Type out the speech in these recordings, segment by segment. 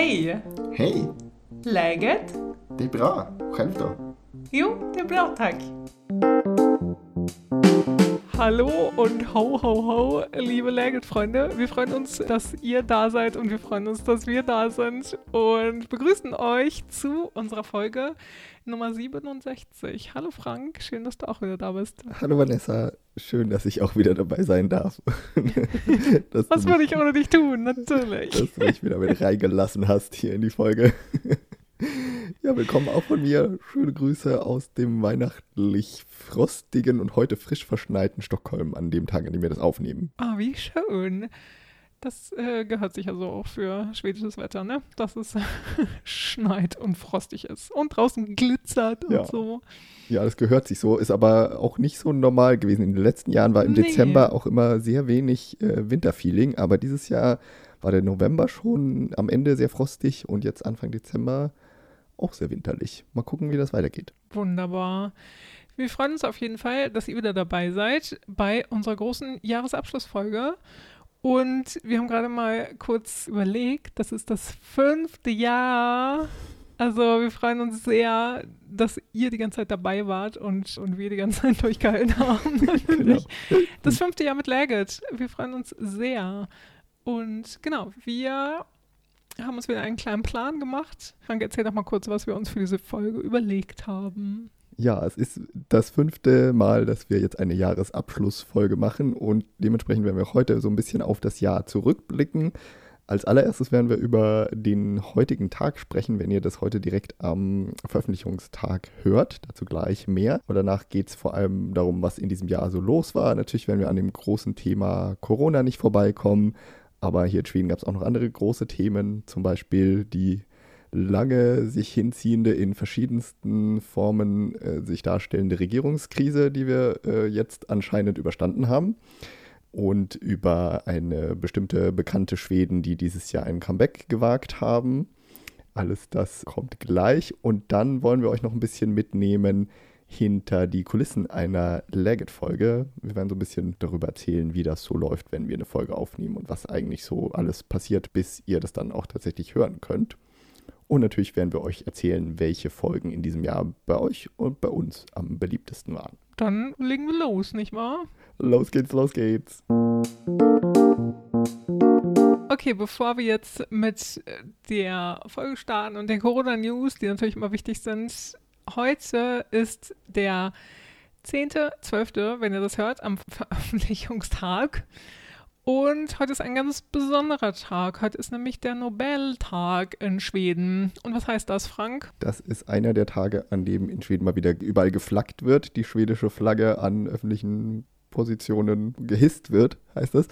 Hej! Hej! Läget? Det är bra. Själv då? Jo, det är bra tack. Hallo und ho ho ho, liebe Läget-Freunde. Wir freuen uns, dass ihr da seid und wir freuen uns, dass wir da sind und begrüßen euch zu unserer Folge Nummer 67. Hallo Frank, schön, dass du auch wieder da bist. Hallo Vanessa, schön, dass ich auch wieder dabei sein darf. Was würde ich ohne dich tun? Natürlich. Dass du mich wieder mit reingelassen hast hier in die Folge. Ja, willkommen auch von mir. Schöne Grüße aus dem weihnachtlich frostigen und heute frisch verschneiten Stockholm an dem Tag, an dem wir das aufnehmen. Ah, wie schön. Das äh, gehört sicher so auch für schwedisches Wetter, ne? Dass es schneit und frostig ist und draußen glitzert und Ja. so. Ja, das gehört sich so, ist aber auch nicht so normal gewesen. In den letzten Jahren war im Nee. Dezember auch immer sehr wenig äh, Winterfeeling, aber dieses Jahr war der November schon am Ende sehr frostig und jetzt Anfang Dezember auch sehr winterlich. Mal gucken, wie das weitergeht. Wunderbar. Wir freuen uns auf jeden Fall, dass ihr wieder dabei seid bei unserer großen Jahresabschlussfolge. Und wir haben gerade mal kurz überlegt, das ist das fünfte Jahr. Also wir freuen uns sehr, dass ihr die ganze Zeit dabei wart und, und wir die ganze Zeit durchgehalten haben. Natürlich. Das fünfte Jahr mit Laggett. Wir freuen uns sehr. Und genau, wir haben uns wieder einen kleinen Plan gemacht. Frank, erzähl doch mal kurz, was wir uns für diese Folge überlegt haben. Ja, es ist das fünfte Mal, dass wir jetzt eine Jahresabschlussfolge machen und dementsprechend werden wir heute so ein bisschen auf das Jahr zurückblicken. Als allererstes werden wir über den heutigen Tag sprechen, wenn ihr das heute direkt am Veröffentlichungstag hört. Dazu gleich mehr. Und danach geht es vor allem darum, was in diesem Jahr so los war. Natürlich werden wir an dem großen Thema Corona nicht vorbeikommen. Aber hier in Schweden gab es auch noch andere große Themen, zum Beispiel die lange sich hinziehende, in verschiedensten Formen äh, sich darstellende Regierungskrise, die wir äh, jetzt anscheinend überstanden haben. Und über eine bestimmte bekannte Schweden, die dieses Jahr ein Comeback gewagt haben. Alles das kommt gleich. Und dann wollen wir euch noch ein bisschen mitnehmen hinter die Kulissen einer Legit-Folge. Wir werden so ein bisschen darüber erzählen, wie das so läuft, wenn wir eine Folge aufnehmen und was eigentlich so alles passiert, bis ihr das dann auch tatsächlich hören könnt. Und natürlich werden wir euch erzählen, welche Folgen in diesem Jahr bei euch und bei uns am beliebtesten waren. Dann legen wir los, nicht wahr? Los geht's, los geht's. Okay, bevor wir jetzt mit äh, der Folge starten und den Corona-News, die natürlich immer wichtig sind, heute ist der 10.12., wenn ihr das hört, am Veröffentlichungstag. Und heute ist ein ganz besonderer Tag. Heute ist nämlich der Nobeltag in Schweden. Und was heißt das, Frank? Das ist einer der Tage, an dem in Schweden mal wieder überall geflaggt wird, die schwedische Flagge an öffentlichen Positionen gehisst wird, heißt das.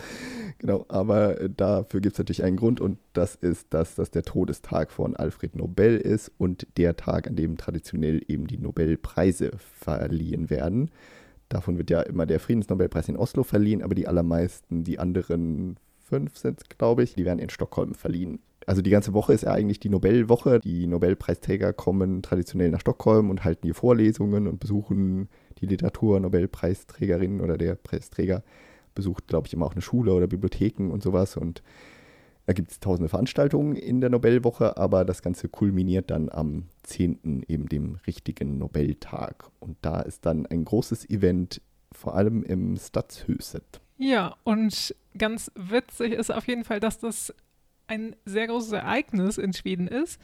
Genau, aber äh, dafür gibt es natürlich einen Grund und das ist, dass das der Todestag von Alfred Nobel ist und der Tag, an dem traditionell eben die Nobelpreise verliehen werden. Davon wird ja immer der Friedensnobelpreis in Oslo verliehen, aber die allermeisten, die anderen fünf sind glaube ich, die werden in Stockholm verliehen. Also die ganze Woche ist ja eigentlich die Nobelwoche. Die Nobelpreisträger kommen traditionell nach Stockholm und halten hier Vorlesungen und besuchen die Literatur-Nobelpreisträgerin oder der Preisträger besucht, glaube ich, immer auch eine Schule oder Bibliotheken und sowas. Und da gibt es tausende Veranstaltungen in der Nobelwoche, aber das Ganze kulminiert dann am 10., eben dem richtigen Nobeltag. Und da ist dann ein großes Event, vor allem im Stadshuset. Ja, und ganz witzig ist auf jeden Fall, dass das ein sehr großes Ereignis in Schweden ist.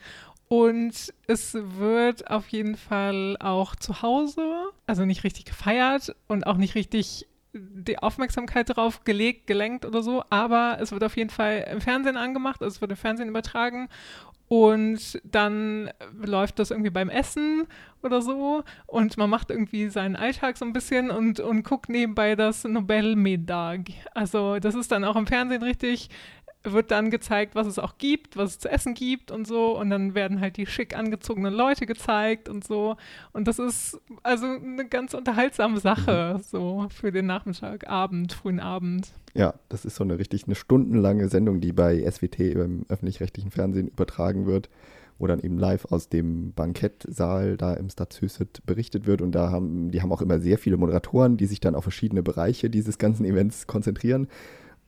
Und es wird auf jeden Fall auch zu Hause, also nicht richtig gefeiert und auch nicht richtig die Aufmerksamkeit darauf gelegt, gelenkt oder so, aber es wird auf jeden Fall im Fernsehen angemacht, also es wird im Fernsehen übertragen und dann läuft das irgendwie beim Essen oder so und man macht irgendwie seinen Alltag so ein bisschen und, und guckt nebenbei das Nobelmittag. Also das ist dann auch im Fernsehen richtig, wird dann gezeigt, was es auch gibt, was es zu essen gibt und so und dann werden halt die schick angezogenen Leute gezeigt und so und das ist also eine ganz unterhaltsame Sache so für den Nachmittag, Abend, frühen Abend. Ja, das ist so eine richtig eine stundenlange Sendung, die bei SWT im öffentlich-rechtlichen Fernsehen übertragen wird, wo dann eben live aus dem Bankettsaal da im Stadshuset berichtet wird. Und da haben, die haben auch immer sehr viele Moderatoren, die sich dann auf verschiedene Bereiche dieses ganzen Events konzentrieren.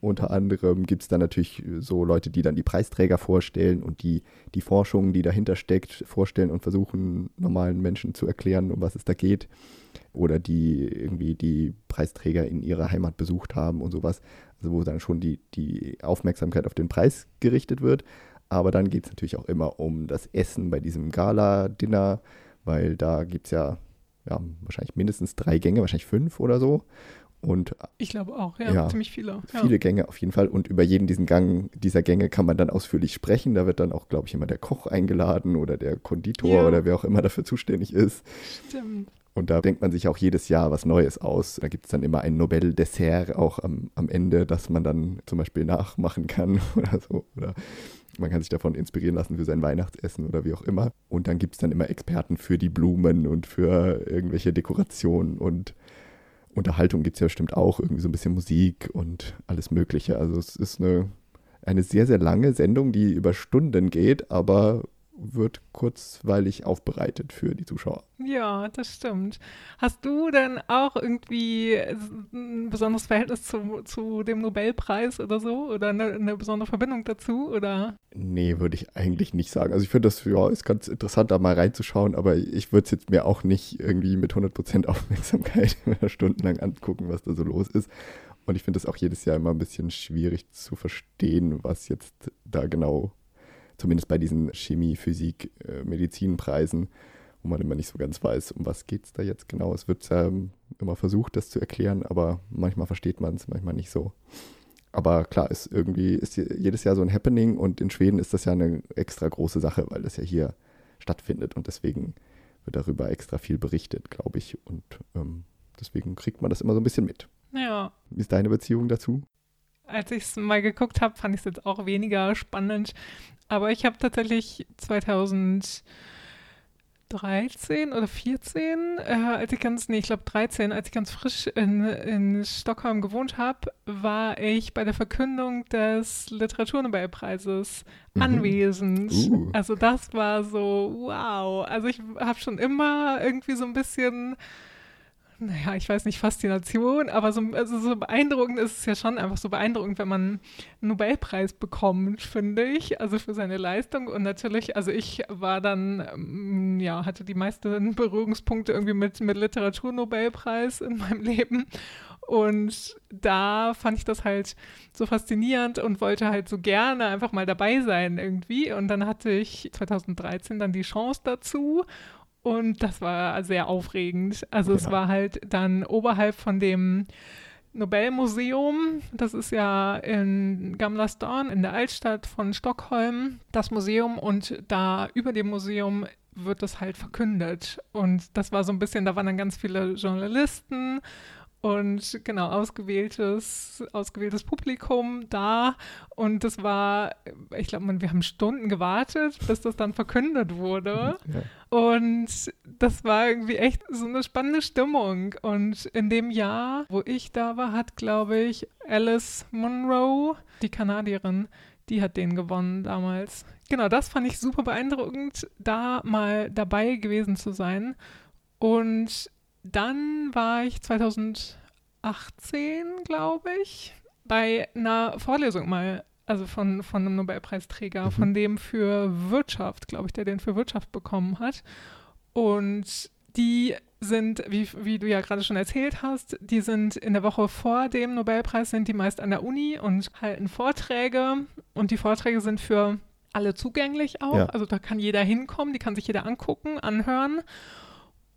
Unter anderem gibt es dann natürlich so Leute, die dann die Preisträger vorstellen und die die Forschung, die dahinter steckt, vorstellen und versuchen, normalen Menschen zu erklären, um was es da geht. Oder die irgendwie die Preisträger in ihrer Heimat besucht haben und sowas. Also wo dann schon die, die Aufmerksamkeit auf den Preis gerichtet wird. Aber dann geht es natürlich auch immer um das Essen bei diesem Gala-Dinner, weil da gibt es ja, ja wahrscheinlich mindestens drei Gänge, wahrscheinlich fünf oder so. Und ich glaube auch, ja, ja ziemlich viele. Ja. Viele Gänge auf jeden Fall. Und über jeden diesen Gang, dieser Gänge kann man dann ausführlich sprechen. Da wird dann auch, glaube ich, immer der Koch eingeladen oder der Konditor ja. oder wer auch immer dafür zuständig ist. Stimmt. Und da denkt man sich auch jedes Jahr was Neues aus. Da gibt es dann immer ein Nobel-Dessert auch am, am Ende, das man dann zum Beispiel nachmachen kann oder so. Oder man kann sich davon inspirieren lassen für sein Weihnachtsessen oder wie auch immer. Und dann gibt es dann immer Experten für die Blumen und für irgendwelche Dekorationen und Unterhaltung gibt es ja bestimmt auch, irgendwie so ein bisschen Musik und alles Mögliche. Also es ist eine, eine sehr, sehr lange Sendung, die über Stunden geht, aber wird kurzweilig aufbereitet für die Zuschauer. Ja, das stimmt. Hast du denn auch irgendwie ein besonderes Verhältnis zu, zu dem Nobelpreis oder so? Oder eine, eine besondere Verbindung dazu? Oder? Nee, würde ich eigentlich nicht sagen. Also ich finde das, ja, ist ganz interessant, da mal reinzuschauen, aber ich würde es jetzt mir auch nicht irgendwie mit 100% Aufmerksamkeit stundenlang angucken, was da so los ist. Und ich finde es auch jedes Jahr immer ein bisschen schwierig zu verstehen, was jetzt da genau zumindest bei diesen Chemie, Physik, äh, Medizinpreisen, wo man immer nicht so ganz weiß, um was geht es da jetzt genau. Es wird ähm, immer versucht, das zu erklären, aber manchmal versteht man es, manchmal nicht so. Aber klar, ist irgendwie ist jedes Jahr so ein Happening und in Schweden ist das ja eine extra große Sache, weil das ja hier stattfindet und deswegen wird darüber extra viel berichtet, glaube ich. Und ähm, deswegen kriegt man das immer so ein bisschen mit. Ja. Wie ist deine Beziehung dazu? Als ich es mal geguckt habe, fand ich es jetzt auch weniger spannend. Aber ich habe tatsächlich 2013 oder 14, äh, als ich ganz, nee, ich glaube 13, als ich ganz frisch in, in Stockholm gewohnt habe, war ich bei der Verkündung des Literaturnobelpreises mhm. anwesend. Uh. Also das war so, wow. Also ich habe schon immer irgendwie so ein bisschen naja, ich weiß nicht, Faszination, aber so, also so beeindruckend ist es ja schon einfach so beeindruckend, wenn man einen Nobelpreis bekommt, finde ich, also für seine Leistung. Und natürlich, also ich war dann, ähm, ja, hatte die meisten Berührungspunkte irgendwie mit, mit Literaturnobelpreis in meinem Leben. Und da fand ich das halt so faszinierend und wollte halt so gerne einfach mal dabei sein irgendwie. Und dann hatte ich 2013 dann die Chance dazu und das war sehr aufregend. Also ja. es war halt dann oberhalb von dem Nobelmuseum. Das ist ja in Gamla Stan in der Altstadt von Stockholm, das Museum. Und da über dem Museum wird das halt verkündet. Und das war so ein bisschen, da waren dann ganz viele Journalisten und genau ausgewähltes, ausgewähltes Publikum da. Und das war, ich glaube, wir haben Stunden gewartet, bis das dann verkündet wurde. Ja. Und das war irgendwie echt so eine spannende Stimmung. Und in dem Jahr, wo ich da war, hat, glaube ich, Alice Munro, die Kanadierin, die hat den gewonnen damals. Genau, das fand ich super beeindruckend, da mal dabei gewesen zu sein. Und dann war ich 2018, glaube ich, bei einer Vorlesung mal, also von, von einem Nobelpreisträger, mhm. von dem für Wirtschaft, glaube ich, der den für Wirtschaft bekommen hat. Und die sind, wie, wie du ja gerade schon erzählt hast, die sind in der Woche vor dem Nobelpreis, sind die meist an der Uni und halten Vorträge. Und die Vorträge sind für alle zugänglich auch. Ja. Also da kann jeder hinkommen, die kann sich jeder angucken, anhören.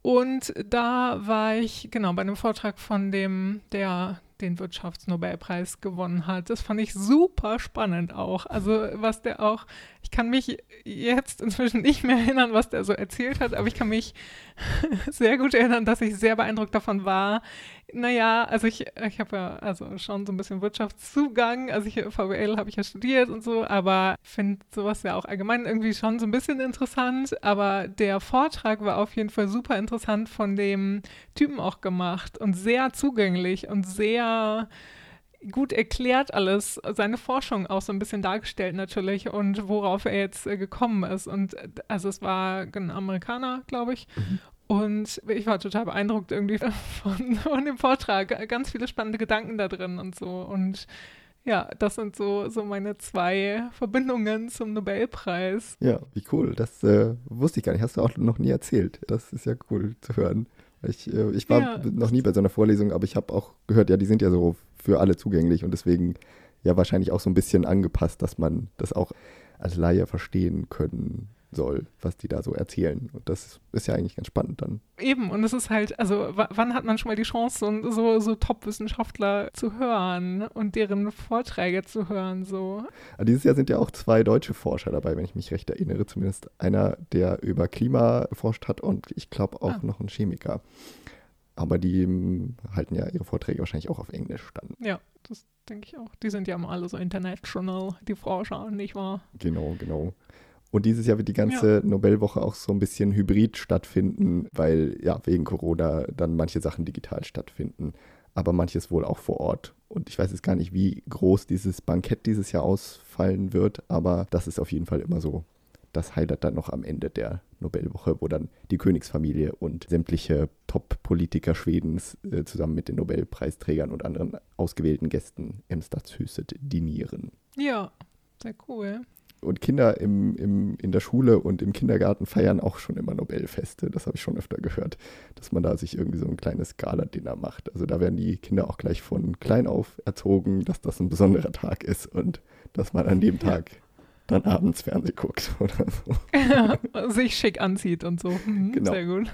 Und da war ich, genau, bei einem Vortrag von dem, der den Wirtschaftsnobelpreis gewonnen hat. Das fand ich super spannend auch. Also was der auch, ich kann mich jetzt inzwischen nicht mehr erinnern, was der so erzählt hat, aber ich kann mich sehr gut erinnern, dass ich sehr beeindruckt davon war. Naja, also ich, ich habe ja also schon so ein bisschen Wirtschaftszugang, also ich VWL habe ich ja studiert und so, aber finde sowas ja auch allgemein irgendwie schon so ein bisschen interessant. Aber der Vortrag war auf jeden Fall super interessant von dem Typen auch gemacht und sehr zugänglich und sehr gut erklärt alles, seine Forschung auch so ein bisschen dargestellt natürlich und worauf er jetzt äh, gekommen ist. Und äh, also es war ein Amerikaner, glaube ich. Mhm. Und ich war total beeindruckt irgendwie von, von, dem Vortrag. Ganz viele spannende Gedanken da drin und so. Und Ja, das sind so, so meine zwei Verbindungen zum Nobelpreis. Ja, wie cool. Das äh, wusste ich gar nicht. Hast du auch noch nie erzählt. Das ist ja cool zu hören. Ich, äh, ich war ja. noch nie bei so einer Vorlesung, aber ich habe auch gehört, ja, die sind ja so für alle zugänglich und deswegen ja wahrscheinlich auch so ein bisschen angepasst, dass man das auch als Laie verstehen können soll, was die da so erzählen. Und das ist ja eigentlich ganz spannend dann. Eben, und es ist halt, also wann hat man schon mal die Chance, so, so, so Top-Wissenschaftler zu hören und deren Vorträge zu hören? So. Aber dieses Jahr sind ja auch zwei deutsche Forscher dabei, wenn ich mich recht erinnere. Zumindest einer, der über Klima forscht hat und ich glaube auch ah. noch ein Chemiker. Aber die hm, halten ja ihre Vorträge wahrscheinlich auch auf Englisch dann. Ja, das denke ich auch. Die sind ja alle so international, die Forscher, nicht wahr? Genau, genau. Und dieses Jahr wird die ganze ja. Nobelwoche auch so ein bisschen hybrid stattfinden, weil ja wegen Corona dann manche Sachen digital stattfinden, aber manches wohl auch vor Ort. Und ich weiß jetzt gar nicht, wie groß dieses Bankett dieses Jahr ausfallen wird, aber das ist auf jeden Fall immer so das Highlight dann noch am Ende der Nobelwoche, wo dann die Königsfamilie und sämtliche Top-Politiker Schwedens äh, zusammen mit den Nobelpreisträgern und anderen ausgewählten Gästen im Stadshuset dinieren. Ja, sehr cool und Kinder im, im, in der Schule und im Kindergarten feiern auch schon immer Nobelfeste. Das habe ich schon öfter gehört, dass man da sich irgendwie so ein kleines Gala-Dinner macht. Also da werden die Kinder auch gleich von klein auf erzogen, dass das ein besonderer Tag ist und dass man an dem Tag dann abends Fernsehen guckt oder so. Sich schick anzieht und so. Mhm, genau. Sehr gut.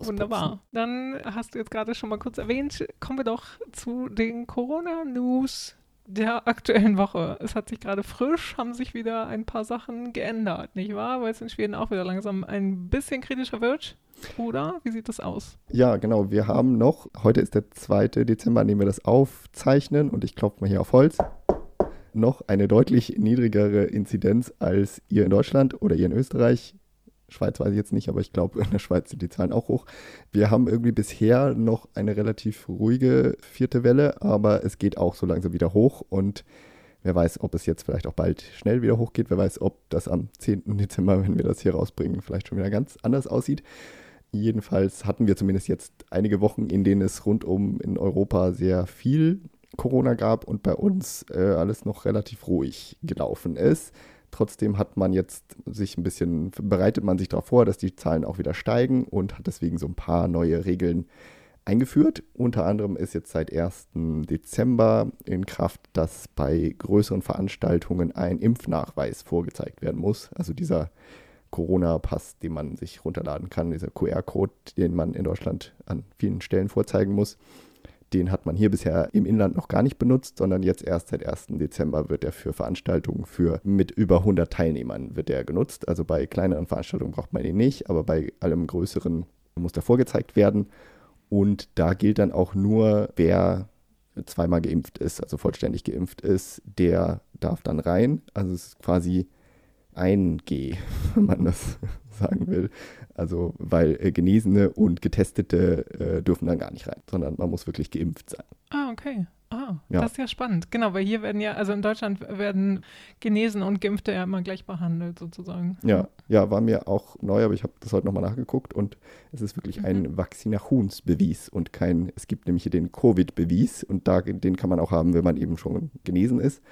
Wunderbar. Dann hast du jetzt gerade schon mal kurz erwähnt, kommen wir doch zu den Corona-News der aktuellen Woche. Es hat sich gerade frisch, haben sich wieder ein paar Sachen geändert, nicht wahr? Weil es in Schweden auch wieder langsam ein bisschen kritischer wird. Oder? Wie sieht das aus? Ja, genau. Wir haben noch, heute ist der 2. Dezember, an dem wir das aufzeichnen und ich klopfe mal hier auf Holz, noch eine deutlich niedrigere Inzidenz als ihr in Deutschland oder ihr in Österreich. Schweiz weiß ich jetzt nicht, aber ich glaube, in der Schweiz sind die Zahlen auch hoch. Wir haben irgendwie bisher noch eine relativ ruhige vierte Welle, aber es geht auch so langsam wieder hoch und wer weiß, ob es jetzt vielleicht auch bald schnell wieder hochgeht. Wer weiß, ob das am 10. Dezember, wenn wir das hier rausbringen, vielleicht schon wieder ganz anders aussieht. Jedenfalls hatten wir zumindest jetzt einige Wochen, in denen es rundum in Europa sehr viel Corona gab und bei uns äh, alles noch relativ ruhig gelaufen ist. Trotzdem hat man jetzt sich ein bisschen, bereitet man sich darauf vor, dass die Zahlen auch wieder steigen und hat deswegen so ein paar neue Regeln eingeführt. Unter anderem ist jetzt seit 1. Dezember in Kraft, dass bei größeren Veranstaltungen ein Impfnachweis vorgezeigt werden muss. Also dieser Corona-Pass, den man sich runterladen kann, dieser QR-Code, den man in Deutschland an vielen Stellen vorzeigen muss. Den hat man hier bisher im Inland noch gar nicht benutzt, sondern jetzt erst seit 1. Dezember wird er für Veranstaltungen für mit über 100 Teilnehmern wird er genutzt. Also bei kleineren Veranstaltungen braucht man ihn nicht, aber bei allem größeren muss er vorgezeigt werden. Und da gilt dann auch nur, wer zweimal geimpft ist, also vollständig geimpft ist, der darf dann rein. Also es ist quasi ein G, wenn man das sagen will. Also, weil äh, Genesene und Getestete äh, dürfen dann gar nicht rein, sondern man muss wirklich geimpft sein. Ah, okay. Ah, ja. das ist ja spannend. Genau, weil hier werden ja, also in Deutschland werden Genesen und Geimpfte ja immer gleich behandelt, sozusagen. Ja, ja, war mir auch neu, aber ich habe das heute nochmal nachgeguckt und es ist wirklich mhm. ein Vaccinationsbewies und kein, es gibt nämlich hier den Covid-Bewies und da, den kann man auch haben, wenn man eben schon genesen ist.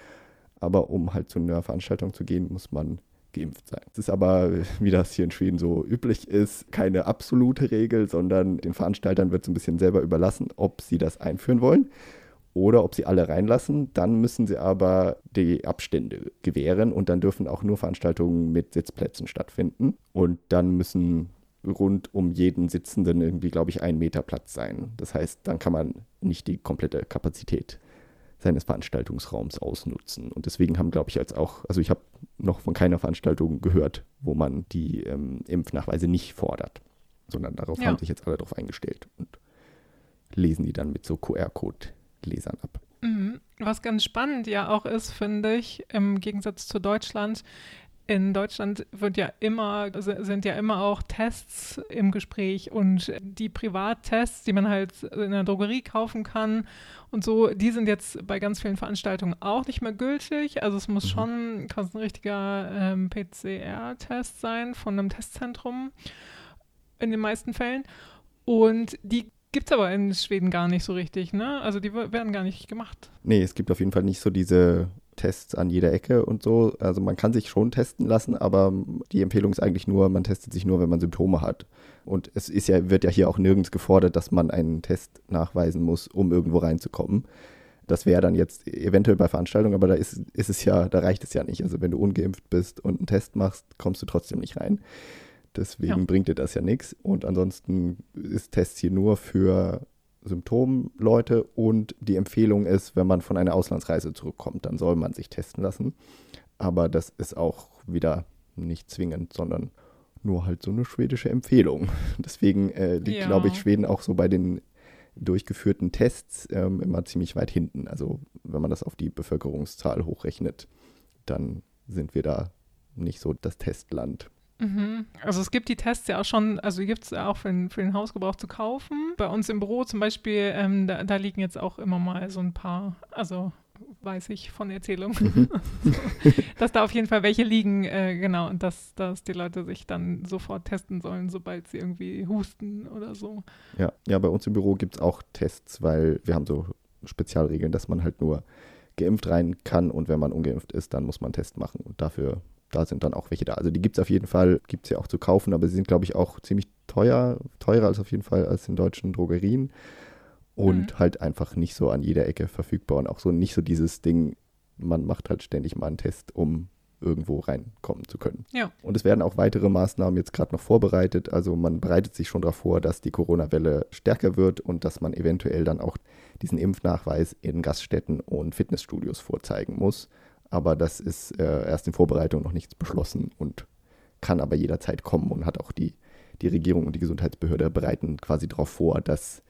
Aber um halt zu einer Veranstaltung zu gehen, muss man geimpft sein. Es ist aber, wie das hier in Schweden so üblich ist, keine absolute Regel, sondern den Veranstaltern wird es ein bisschen selber überlassen, ob sie das einführen wollen oder ob sie alle reinlassen. Dann müssen sie aber die Abstände gewähren und dann dürfen auch nur Veranstaltungen mit Sitzplätzen stattfinden. Und dann müssen rund um jeden Sitzenden irgendwie, glaube ich, ein Meter Platz sein. Das heißt, dann kann man nicht die komplette Kapazität seines Veranstaltungsraums ausnutzen. Und deswegen haben, glaube ich, als auch, also ich habe noch von keiner Veranstaltung gehört, wo man die ähm, Impfnachweise nicht fordert, sondern darauf ja. haben sich jetzt alle darauf eingestellt und lesen die dann mit so QR-Code-Lesern ab. Mhm. Was ganz spannend ja auch ist, finde ich, im Gegensatz zu Deutschland, in Deutschland wird ja immer, sind ja immer auch Tests im Gespräch und die Privattests, die man halt in der Drogerie kaufen kann und so, die sind jetzt bei ganz vielen Veranstaltungen auch nicht mehr gültig. Also es muss mhm. schon ein richtiger ähm, PCR-Test sein von einem Testzentrum in den meisten Fällen. Und die Gibt es aber in Schweden gar nicht so richtig, ne? Also die werden gar nicht gemacht. Nee, es gibt auf jeden Fall nicht so diese Tests an jeder Ecke und so. Also man kann sich schon testen lassen, aber die Empfehlung ist eigentlich nur, man testet sich nur, wenn man Symptome hat. Und es ist ja, wird ja hier auch nirgends gefordert, dass man einen Test nachweisen muss, um irgendwo reinzukommen. Das wäre dann jetzt eventuell bei Veranstaltungen, aber da ist, ist es ja, da reicht es ja nicht. Also wenn du ungeimpft bist und einen Test machst, kommst du trotzdem nicht rein. Deswegen ja. bringt dir das ja nichts. Und ansonsten ist Tests hier nur für Symptomleute und die Empfehlung ist, wenn man von einer Auslandsreise zurückkommt, dann soll man sich testen lassen. Aber das ist auch wieder nicht zwingend, sondern nur halt so eine schwedische Empfehlung. Deswegen äh, liegt, ja. glaube ich, Schweden auch so bei den durchgeführten Tests ähm, immer ziemlich weit hinten. Also wenn man das auf die Bevölkerungszahl hochrechnet, dann sind wir da nicht so das Testland. Mhm. Also es gibt die Tests ja auch schon, also die gibt es ja auch für den, für den Hausgebrauch zu kaufen. Bei uns im Büro zum Beispiel, ähm, da, da, liegen jetzt auch immer mal so ein paar, also weiß ich von Erzählung, mhm. dass da auf jeden Fall welche liegen, äh, genau, und dass, dass die Leute sich dann sofort testen sollen, sobald sie irgendwie husten oder so. Ja, ja bei uns im Büro gibt es auch Tests, weil wir haben so Spezialregeln, dass man halt nur geimpft rein kann und wenn man ungeimpft ist, dann muss man einen Test machen und dafür da sind dann auch welche da. Also die gibt es auf jeden Fall, gibt es ja auch zu kaufen, aber sie sind, glaube ich, auch ziemlich teuer, teurer als auf jeden Fall als in deutschen Drogerien und mhm. halt einfach nicht so an jeder Ecke verfügbar und auch so nicht so dieses Ding, man macht halt ständig mal einen Test, um irgendwo reinkommen zu können. Ja. Und es werden auch weitere Maßnahmen jetzt gerade noch vorbereitet. Also man bereitet sich schon darauf vor, dass die Corona-Welle stärker wird und dass man eventuell dann auch diesen Impfnachweis in Gaststätten und Fitnessstudios vorzeigen muss. Aber das ist äh, erst in Vorbereitung noch nichts beschlossen und kann aber jederzeit kommen und hat auch die, die Regierung und die Gesundheitsbehörde bereiten quasi darauf vor, dass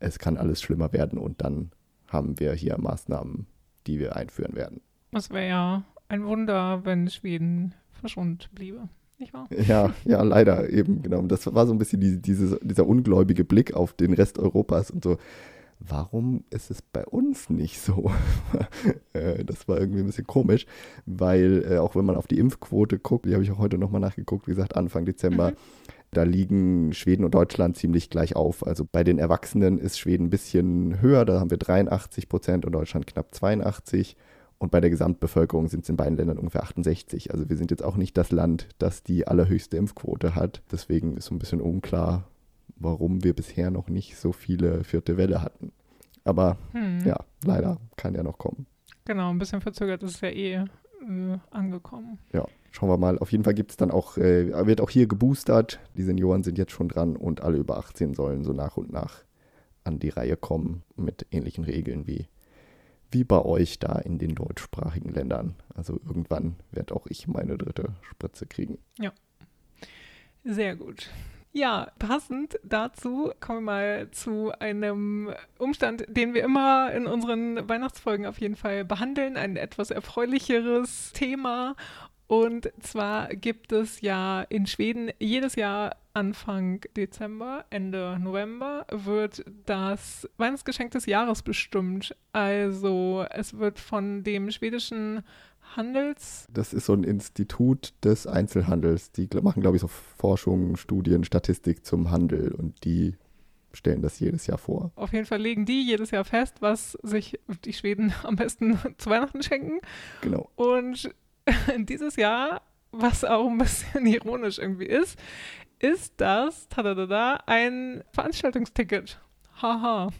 es kann alles schlimmer werden und dann haben wir hier Maßnahmen, die wir einführen werden. Das wäre ja ein Wunder, wenn Schweden verschont bliebe. Nicht wahr? Ja, ja, leider eben, genau. Das war so ein bisschen die, diese, dieser ungläubige Blick auf den Rest Europas und so warum ist es bei uns nicht so? Äh, das war irgendwie ein bisschen komisch, weil äh, auch wenn man auf die Impfquote guckt, die habe ich auch heute nochmal nachgeguckt, wie gesagt, Anfang Dezember, mhm. da liegen Schweden und Deutschland ziemlich gleich auf. Also bei den Erwachsenen ist Schweden ein bisschen höher, da haben wir 83 Prozent und Deutschland knapp 82. Und bei der Gesamtbevölkerung sind es in beiden Ländern ungefähr 68. Also wir sind jetzt auch nicht das Land, das die allerhöchste Impfquote hat. Deswegen ist so ein bisschen unklar, warum wir bisher noch nicht so viele vierte Welle hatten. Aber hm. ja, leider kann ja noch kommen. Genau, ein bisschen verzögert ist es ja eh äh, angekommen. Ja, schauen wir mal. Auf jeden Fall gibt es dann auch, äh, wird auch hier geboostert. Die Senioren sind jetzt schon dran und alle über 18 sollen so nach und nach an die Reihe kommen mit ähnlichen Regeln wie, wie bei euch da in den deutschsprachigen Ländern. Also irgendwann werde auch ich meine dritte Spritze kriegen. Ja. Sehr gut. Ja, passend dazu kommen wir mal zu einem Umstand, den wir immer in unseren Weihnachtsfolgen auf jeden Fall behandeln, ein etwas erfreulicheres Thema. Und zwar gibt es ja in Schweden jedes Jahr Anfang Dezember, Ende November wird das Weihnachtsgeschenk des Jahres bestimmt. Also es wird von dem schwedischen Handels. Das ist so ein Institut des Einzelhandels. Die machen, glaube ich, so Forschung, Studien, Statistik zum Handel und die stellen das jedes Jahr vor. Auf jeden Fall legen die jedes Jahr fest, was sich die Schweden am besten zu Weihnachten schenken. Genau. Und dieses Jahr, was auch ein bisschen ironisch irgendwie ist, ist das tadadada, ein Veranstaltungsticket. Haha.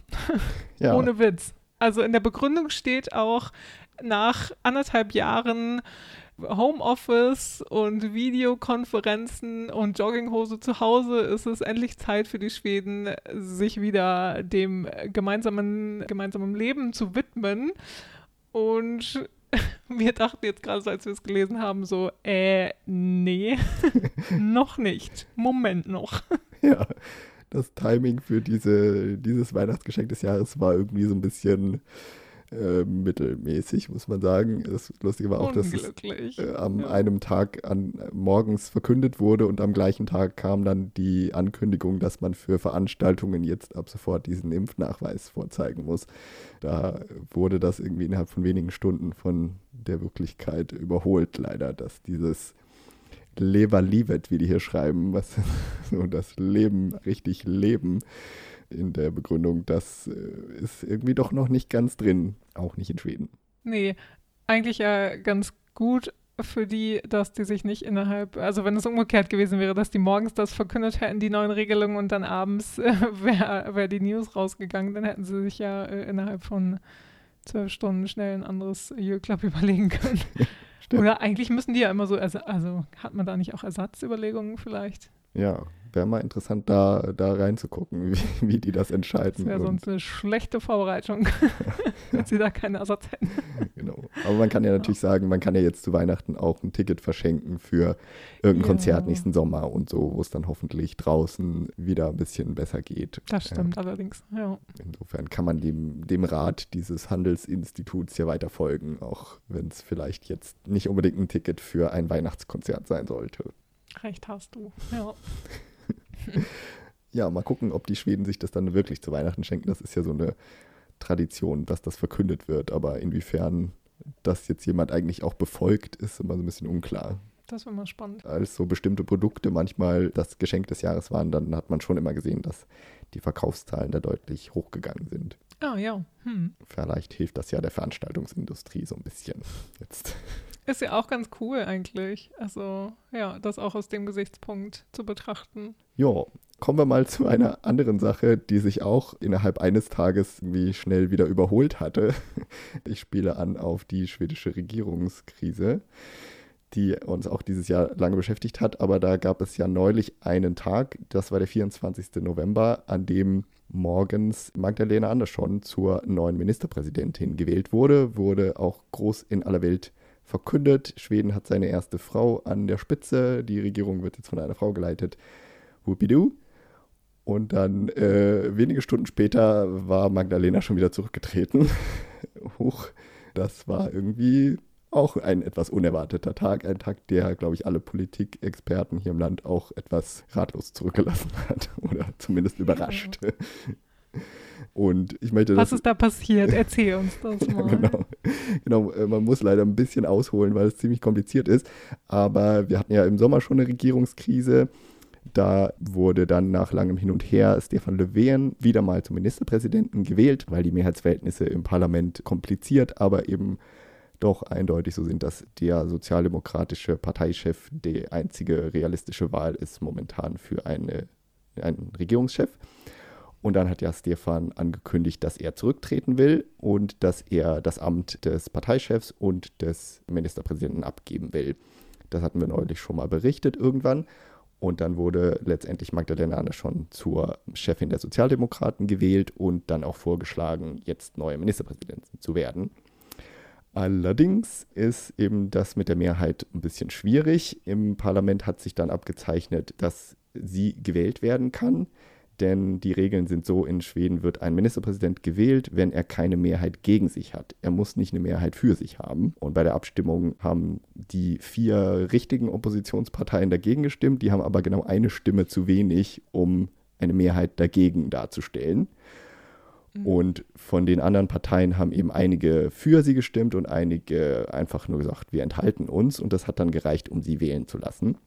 Ja. Ohne Witz. Also in der Begründung steht auch, nach anderthalb Jahren Homeoffice und Videokonferenzen und Jogginghose zu Hause ist es endlich Zeit für die Schweden, sich wieder dem gemeinsamen, gemeinsamen Leben zu widmen. Und wir dachten jetzt gerade, als wir es gelesen haben, so, äh, nee, noch nicht. Moment noch. Ja, das Timing für diese, dieses Weihnachtsgeschenk des Jahres war irgendwie so ein bisschen äh, mittelmäßig, muss man sagen. Das Lustige war auch, dass es äh, am ja. einem Tag an, morgens verkündet wurde und am gleichen Tag kam dann die Ankündigung, dass man für Veranstaltungen jetzt ab sofort diesen Impfnachweis vorzeigen muss. Da wurde das irgendwie innerhalb von wenigen Stunden von der Wirklichkeit überholt, leider, dass dieses Lever livet, wie die hier schreiben, was so das Leben richtig leben, in der Begründung, das äh, ist irgendwie doch noch nicht ganz drin, auch nicht in Schweden. Nee, eigentlich ja ganz gut für die, dass die sich nicht innerhalb, also wenn es umgekehrt gewesen wäre, dass die morgens das verkündet hätten, die neuen Regelungen und dann abends äh, wäre wär die News rausgegangen, dann hätten sie sich ja äh, innerhalb von zwölf Stunden schnell ein anderes Club überlegen können. Oder eigentlich müssen die ja immer so, also, also hat man da nicht auch Ersatzüberlegungen vielleicht? Ja, wäre mal interessant, da, da reinzugucken, wie, wie die das entscheiden. Das wäre sonst eine schlechte Vorbereitung, wenn sie da keine Ersatz hätten. Genau. Aber man kann ja natürlich ja. sagen, man kann ja jetzt zu Weihnachten auch ein Ticket verschenken für irgendein ja. Konzert nächsten Sommer und so, wo es dann hoffentlich draußen wieder ein bisschen besser geht. Das stimmt ja. allerdings, ja. Insofern kann man dem, dem Rat dieses Handelsinstituts ja weiter folgen, auch wenn es vielleicht jetzt nicht unbedingt ein Ticket für ein Weihnachtskonzert sein sollte. Recht hast du, ja. Ja, mal gucken, ob die Schweden sich das dann wirklich zu Weihnachten schenken. Das ist ja so eine Tradition, dass das verkündet wird. Aber inwiefern das jetzt jemand eigentlich auch befolgt, ist immer so ein bisschen unklar. Das war mal spannend. Als so bestimmte Produkte manchmal das Geschenk des Jahres waren, dann hat man schon immer gesehen, dass die Verkaufszahlen da deutlich hochgegangen sind. Ah, ja. Hm. Vielleicht hilft das ja der Veranstaltungsindustrie so ein bisschen jetzt. Ist ja auch ganz cool eigentlich. Also, ja, das auch aus dem Gesichtspunkt zu betrachten. Ja, kommen wir mal zu einer anderen Sache, die sich auch innerhalb eines Tages wie schnell wieder überholt hatte. Ich spiele an auf die schwedische Regierungskrise, die uns auch dieses Jahr lange beschäftigt hat. Aber da gab es ja neulich einen Tag, das war der 24. November, an dem morgens Magdalena Andersson zur neuen Ministerpräsidentin gewählt wurde, wurde auch groß in aller Welt verkündet. Schweden hat seine erste Frau an der Spitze. Die Regierung wird jetzt von einer Frau geleitet. Whoopidoo. Und dann äh, wenige Stunden später war Magdalena schon wieder zurückgetreten. Huch, das war irgendwie auch ein etwas unerwarteter Tag. Ein Tag, der, glaube ich, alle Politikexperten hier im Land auch etwas ratlos zurückgelassen hat oder zumindest überrascht. Und ich möchte. Was ist da passiert? Erzähl uns das mal. genau. genau, äh, man muss leider ein bisschen ausholen, weil es ziemlich kompliziert ist. Aber wir hatten ja im Sommer schon eine Regierungskrise. Da wurde dann nach langem Hin und Her Stefan Löfven wieder mal zum Ministerpräsidenten gewählt, weil die Mehrheitsverhältnisse im Parlament kompliziert, aber eben doch eindeutig so sind, dass der sozialdemokratische Parteichef die einzige realistische Wahl ist momentan für eine, einen Regierungschef. Und dann hat ja Stefan angekündigt, dass er zurücktreten will und dass er das Amt des Parteichefs und des Ministerpräsidenten abgeben will. Das hatten wir neulich schon mal berichtet irgendwann. Und dann wurde letztendlich Magdalena Andersson zur Chefin der Sozialdemokraten gewählt und dann auch vorgeschlagen, jetzt neue Ministerpräsidentin zu werden. Allerdings ist eben das mit der Mehrheit ein bisschen schwierig. Im Parlament hat sich dann abgezeichnet, dass sie gewählt werden kann denn die Regeln sind so, in Schweden wird ein Ministerpräsident gewählt, wenn er keine Mehrheit gegen sich hat. Er muss nicht eine Mehrheit für sich haben. Und bei der Abstimmung haben die vier richtigen Oppositionsparteien dagegen gestimmt, die haben aber genau eine Stimme zu wenig, um eine Mehrheit dagegen darzustellen. Mhm. Und von den anderen Parteien haben eben einige für sie gestimmt und einige einfach nur gesagt, wir enthalten uns. Und das hat dann gereicht, um sie wählen zu lassen.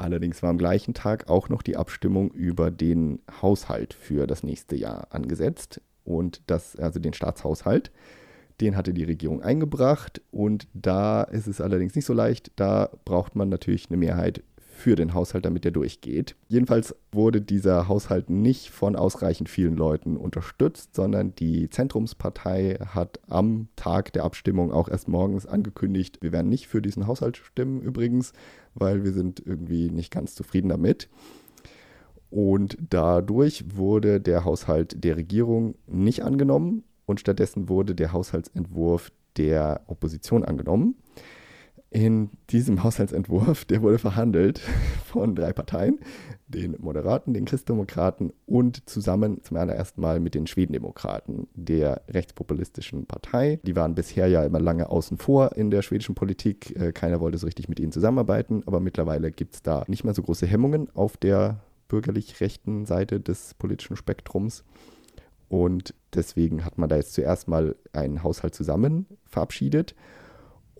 Allerdings war am gleichen Tag auch noch die Abstimmung über den Haushalt für das nächste Jahr angesetzt und das, also den Staatshaushalt. Den hatte die Regierung eingebracht und da ist es allerdings nicht so leicht. Da braucht man natürlich eine Mehrheit für den Haushalt, damit er durchgeht. Jedenfalls wurde dieser Haushalt nicht von ausreichend vielen Leuten unterstützt, sondern die Zentrumspartei hat am Tag der Abstimmung auch erst morgens angekündigt, wir werden nicht für diesen Haushalt stimmen übrigens, weil wir sind irgendwie nicht ganz zufrieden damit. Und dadurch wurde der Haushalt der Regierung nicht angenommen und stattdessen wurde der Haushaltsentwurf der Opposition angenommen in diesem Haushaltsentwurf, der wurde verhandelt von drei Parteien, den Moderaten, den Christdemokraten und zusammen zum allerersten Mal mit den Schwedendemokraten, der rechtspopulistischen Partei. Die waren bisher ja immer lange außen vor in der schwedischen Politik. Äh, keiner wollte so richtig mit ihnen zusammenarbeiten, aber mittlerweile gibt es da nicht mehr so große Hemmungen auf der bürgerlich rechten Seite des politischen Spektrums. Und deswegen hat man da jetzt zuerst mal einen Haushalt zusammen verabschiedet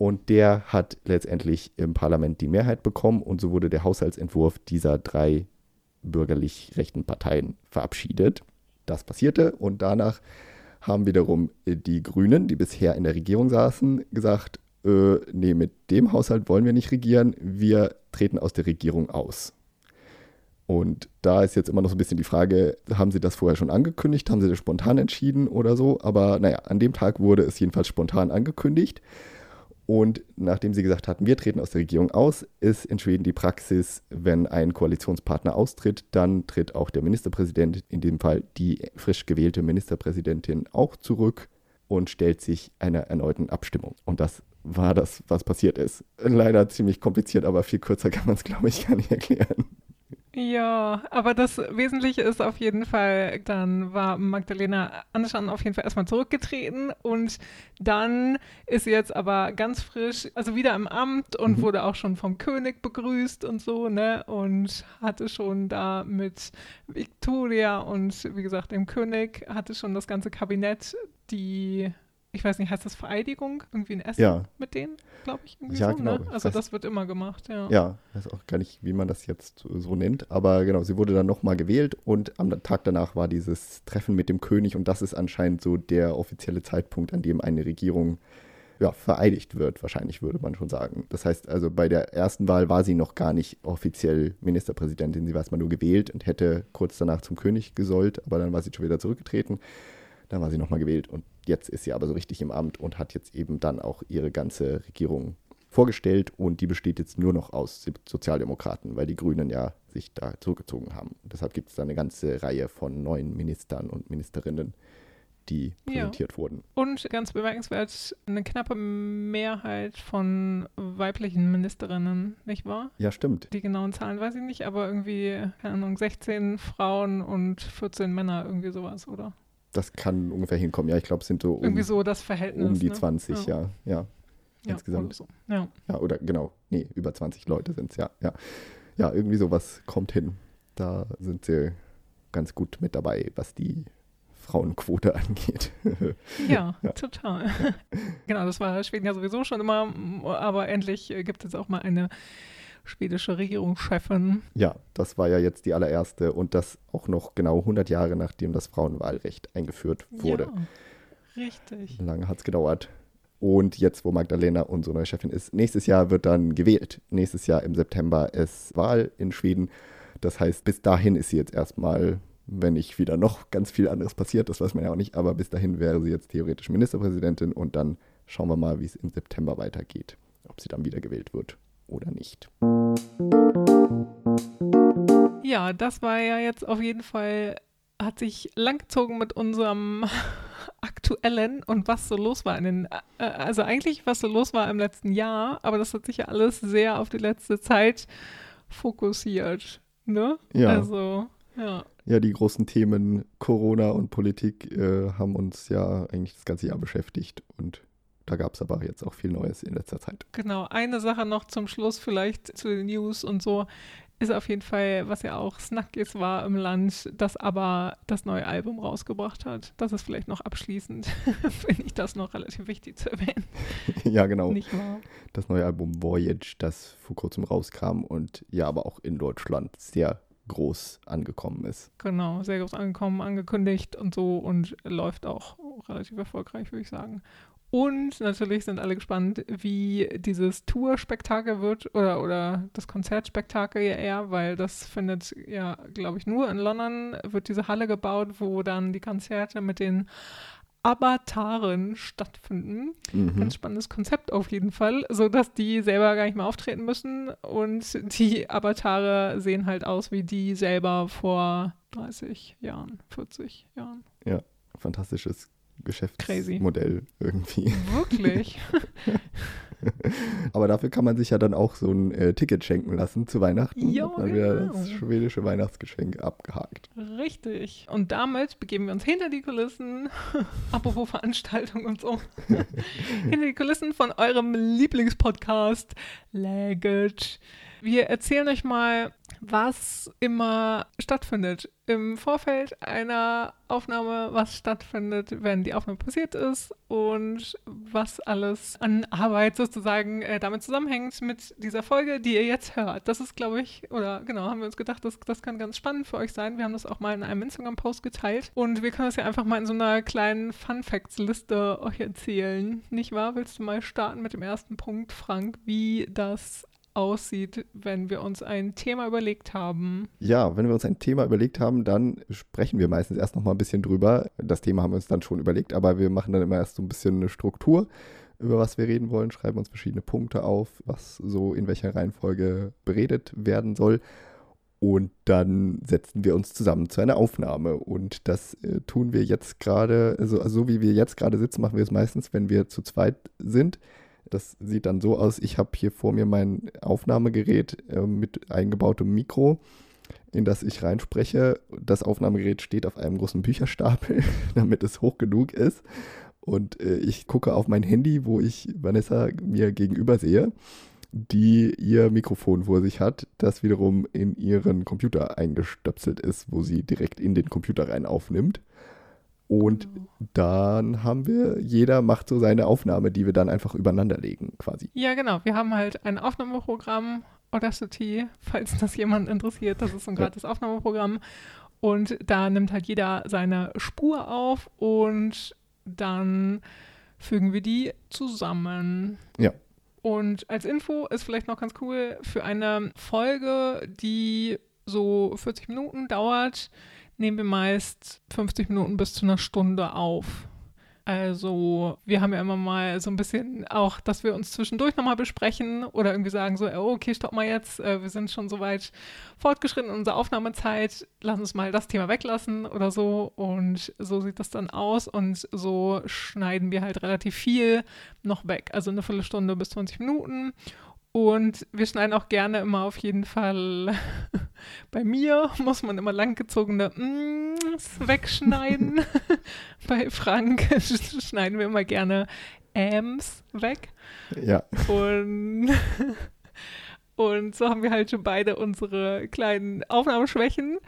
und der hat letztendlich im Parlament die Mehrheit bekommen und so wurde der Haushaltsentwurf dieser drei bürgerlich rechten Parteien verabschiedet. Das passierte und danach haben wiederum die Grünen, die bisher in der Regierung saßen, gesagt, äh, nee, mit dem Haushalt wollen wir nicht regieren, wir treten aus der Regierung aus. Und da ist jetzt immer noch so ein bisschen die Frage, haben Sie das vorher schon angekündigt? Haben Sie das spontan entschieden oder so? Aber naja, an dem Tag wurde es jedenfalls spontan angekündigt. Und nachdem sie gesagt hatten, wir treten aus der Regierung aus, ist in Schweden die Praxis, wenn ein Koalitionspartner austritt, dann tritt auch der Ministerpräsident, in dem Fall die frisch gewählte Ministerpräsidentin, auch zurück und stellt sich einer erneuten Abstimmung. Und das war das, was passiert ist. Leider ziemlich kompliziert, aber viel kürzer kann man es, glaube ich, gar nicht erklären. Ja, aber das Wesentliche ist auf jeden Fall, dann war Magdalena Andersson auf jeden Fall erstmal zurückgetreten und dann ist sie jetzt aber ganz frisch, also wieder im Amt und mhm. wurde auch schon vom König begrüßt und so, ne? Und hatte schon da mit Victoria und wie gesagt dem König, hatte schon das ganze Kabinett, die ich weiß nicht, heißt das Vereidigung? Irgendwie ein Essen ja. mit denen, glaube ich. Irgendwie ja, so, genau. Ne? Also das, das wird immer gemacht, ja. Ja, ich weiß auch gar nicht, wie man das jetzt so nennt. Aber genau, sie wurde dann nochmal gewählt und am Tag danach war dieses Treffen mit dem König und das ist anscheinend so der offizielle Zeitpunkt, an dem eine Regierung ja, vereidigt wird, wahrscheinlich würde man schon sagen. Das heißt also, bei der ersten Wahl war sie noch gar nicht offiziell Ministerpräsidentin. Sie war erstmal nur gewählt und hätte kurz danach zum König gesollt, aber dann war sie schon wieder zurückgetreten. Dann war sie nochmal gewählt und jetzt ist sie aber so richtig im Amt und hat jetzt eben dann auch ihre ganze Regierung vorgestellt und die besteht jetzt nur noch aus Sozialdemokraten, weil die Grünen ja sich da zurückgezogen haben. Und deshalb gibt es da eine ganze Reihe von neuen Ministern und Ministerinnen, die präsentiert ja. wurden. Und ganz bemerkenswert, eine knappe Mehrheit von weiblichen Ministerinnen, nicht wahr? Ja, stimmt. Die genauen Zahlen weiß ich nicht, aber irgendwie, keine Ahnung, 16 Frauen und 14 Männer, irgendwie sowas, oder? Das kann ungefähr hinkommen. Ja, ich glaube, es sind so um, irgendwie so das Verhältnis. Um die ne? 20, ja. ja, ja. ja insgesamt. So. Ja. ja, oder genau, nee, über 20 Leute sind es, ja, ja. Ja, irgendwie sowas kommt hin. Da sind sie ganz gut mit dabei, was die Frauenquote angeht. ja, ja, total. genau, das war Schweden ja sowieso schon immer, aber endlich gibt es auch mal eine schwedische Regierungschefin. Ja, das war ja jetzt die allererste und das auch noch genau 100 Jahre nachdem das Frauenwahlrecht eingeführt wurde. Ja, richtig. Lange hat es gedauert. Und jetzt, wo Magdalena unsere neue Chefin ist, nächstes Jahr wird dann gewählt. Nächstes Jahr im September ist Wahl in Schweden. Das heißt, bis dahin ist sie jetzt erstmal, wenn nicht wieder noch ganz viel anderes passiert, das weiß man ja auch nicht, aber bis dahin wäre sie jetzt theoretisch Ministerpräsidentin und dann schauen wir mal, wie es im September weitergeht, ob sie dann wieder gewählt wird oder nicht. Ja, das war ja jetzt auf jeden Fall, hat sich langgezogen mit unserem aktuellen und was so los war in den, äh, also eigentlich was so los war im letzten Jahr, aber das hat sich ja alles sehr auf die letzte Zeit fokussiert, ne? Ja. Also, ja. Ja, die großen Themen Corona und Politik äh, haben uns ja eigentlich das ganze Jahr beschäftigt und da gab es aber jetzt auch viel Neues in letzter Zeit. Genau, eine Sache noch zum Schluss vielleicht zu den News und so ist auf jeden Fall, was ja auch Snackies war im Land, das aber das neue Album rausgebracht hat. Das ist vielleicht noch abschließend, finde ich das noch relativ wichtig zu erwähnen. ja, genau. Nicht wahr? Das neue Album Voyage, das vor kurzem rauskam und ja, aber auch in Deutschland sehr groß angekommen ist. Genau, sehr groß angekommen, angekündigt und so und läuft auch relativ erfolgreich, würde ich sagen. Und natürlich sind alle gespannt, wie dieses Tour-Spektakel wird oder, oder das Konzertspektakel ja eher, weil das findet ja, glaube ich, nur in London wird diese Halle gebaut, wo dann die Konzerte mit den Avataren stattfinden. Mhm. Ganz spannendes Konzept auf jeden Fall, sodass die selber gar nicht mehr auftreten müssen und die Avatare sehen halt aus wie die selber vor 30 Jahren, 40 Jahren. Ja, fantastisches Geschäftsmodell irgendwie. Wirklich? Aber dafür kann man sich ja dann auch so ein äh, Ticket schenken lassen zu Weihnachten. Ja, dann genau. wieder das schwedische Weihnachtsgeschenk abgehakt. Richtig. Und damit begeben wir uns hinter die Kulissen, apropos Veranstaltung und so, hinter die Kulissen von eurem Lieblingspodcast, Laggage. Wir erzählen euch mal, was immer stattfindet im Vorfeld einer Aufnahme, was stattfindet, wenn die Aufnahme passiert ist und was alles an Arbeit sozusagen äh, damit zusammenhängt mit dieser Folge, die ihr jetzt hört. Das ist, glaube ich, oder genau, haben wir uns gedacht, das, das kann ganz spannend für euch sein. Wir haben das auch mal in einem Instagram-Post geteilt und wir können das ja einfach mal in so einer kleinen Fun-Facts-Liste euch erzählen. Nicht wahr? Willst du mal starten mit dem ersten Punkt, Frank, wie das aussieht, wenn wir uns ein Thema überlegt haben. Ja, wenn wir uns ein Thema überlegt haben, dann sprechen wir meistens erst noch mal ein bisschen drüber. Das Thema haben wir uns dann schon überlegt, aber wir machen dann immer erst so ein bisschen eine Struktur, über was wir reden wollen, schreiben uns verschiedene Punkte auf, was so in welcher Reihenfolge beredet werden soll. Und dann setzen wir uns zusammen zu einer Aufnahme. Und das äh, tun wir jetzt gerade, also, also so wie wir jetzt gerade sitzen, machen wir es meistens, wenn wir zu zweit sind. Das sieht dann so aus, ich habe hier vor mir mein Aufnahmegerät äh, mit eingebautem Mikro, in das ich reinspreche. Das Aufnahmegerät steht auf einem großen Bücherstapel, damit es hoch genug ist. Und äh, ich gucke auf mein Handy, wo ich Vanessa mir gegenüber sehe, die ihr Mikrofon vor sich hat, das wiederum in ihren Computer eingestöpselt ist, wo sie direkt in den Computer rein aufnimmt. Und dann haben wir, jeder macht so seine Aufnahme, die wir dann einfach übereinander legen, quasi. Ja, genau. Wir haben halt ein Aufnahmeprogramm, Audacity, falls das jemand interessiert. Das ist so ein gratis Aufnahmeprogramm. Und da nimmt halt jeder seine Spur auf und dann fügen wir die zusammen. Ja. Und als Info ist vielleicht noch ganz cool, für eine Folge, die so 40 Minuten dauert, nehmen wir meist 50 Minuten bis zu einer Stunde auf. Also wir haben ja immer mal so ein bisschen auch, dass wir uns zwischendurch nochmal besprechen oder irgendwie sagen so, oh, okay, stopp mal jetzt, äh, wir sind schon so weit fortgeschritten in unserer Aufnahmezeit, lass uns mal das Thema weglassen oder so. Und so sieht das dann aus und so schneiden wir halt relativ viel noch weg, also eine Viertelstunde bis 20 Minuten und wir schneiden auch gerne immer auf jeden Fall. Bei mir muss man immer langgezogene Mms wegschneiden. Bei Frank schneiden wir immer gerne Ams weg. Ja. Und, und so haben wir halt schon beide unsere kleinen Aufnahmeschwächen.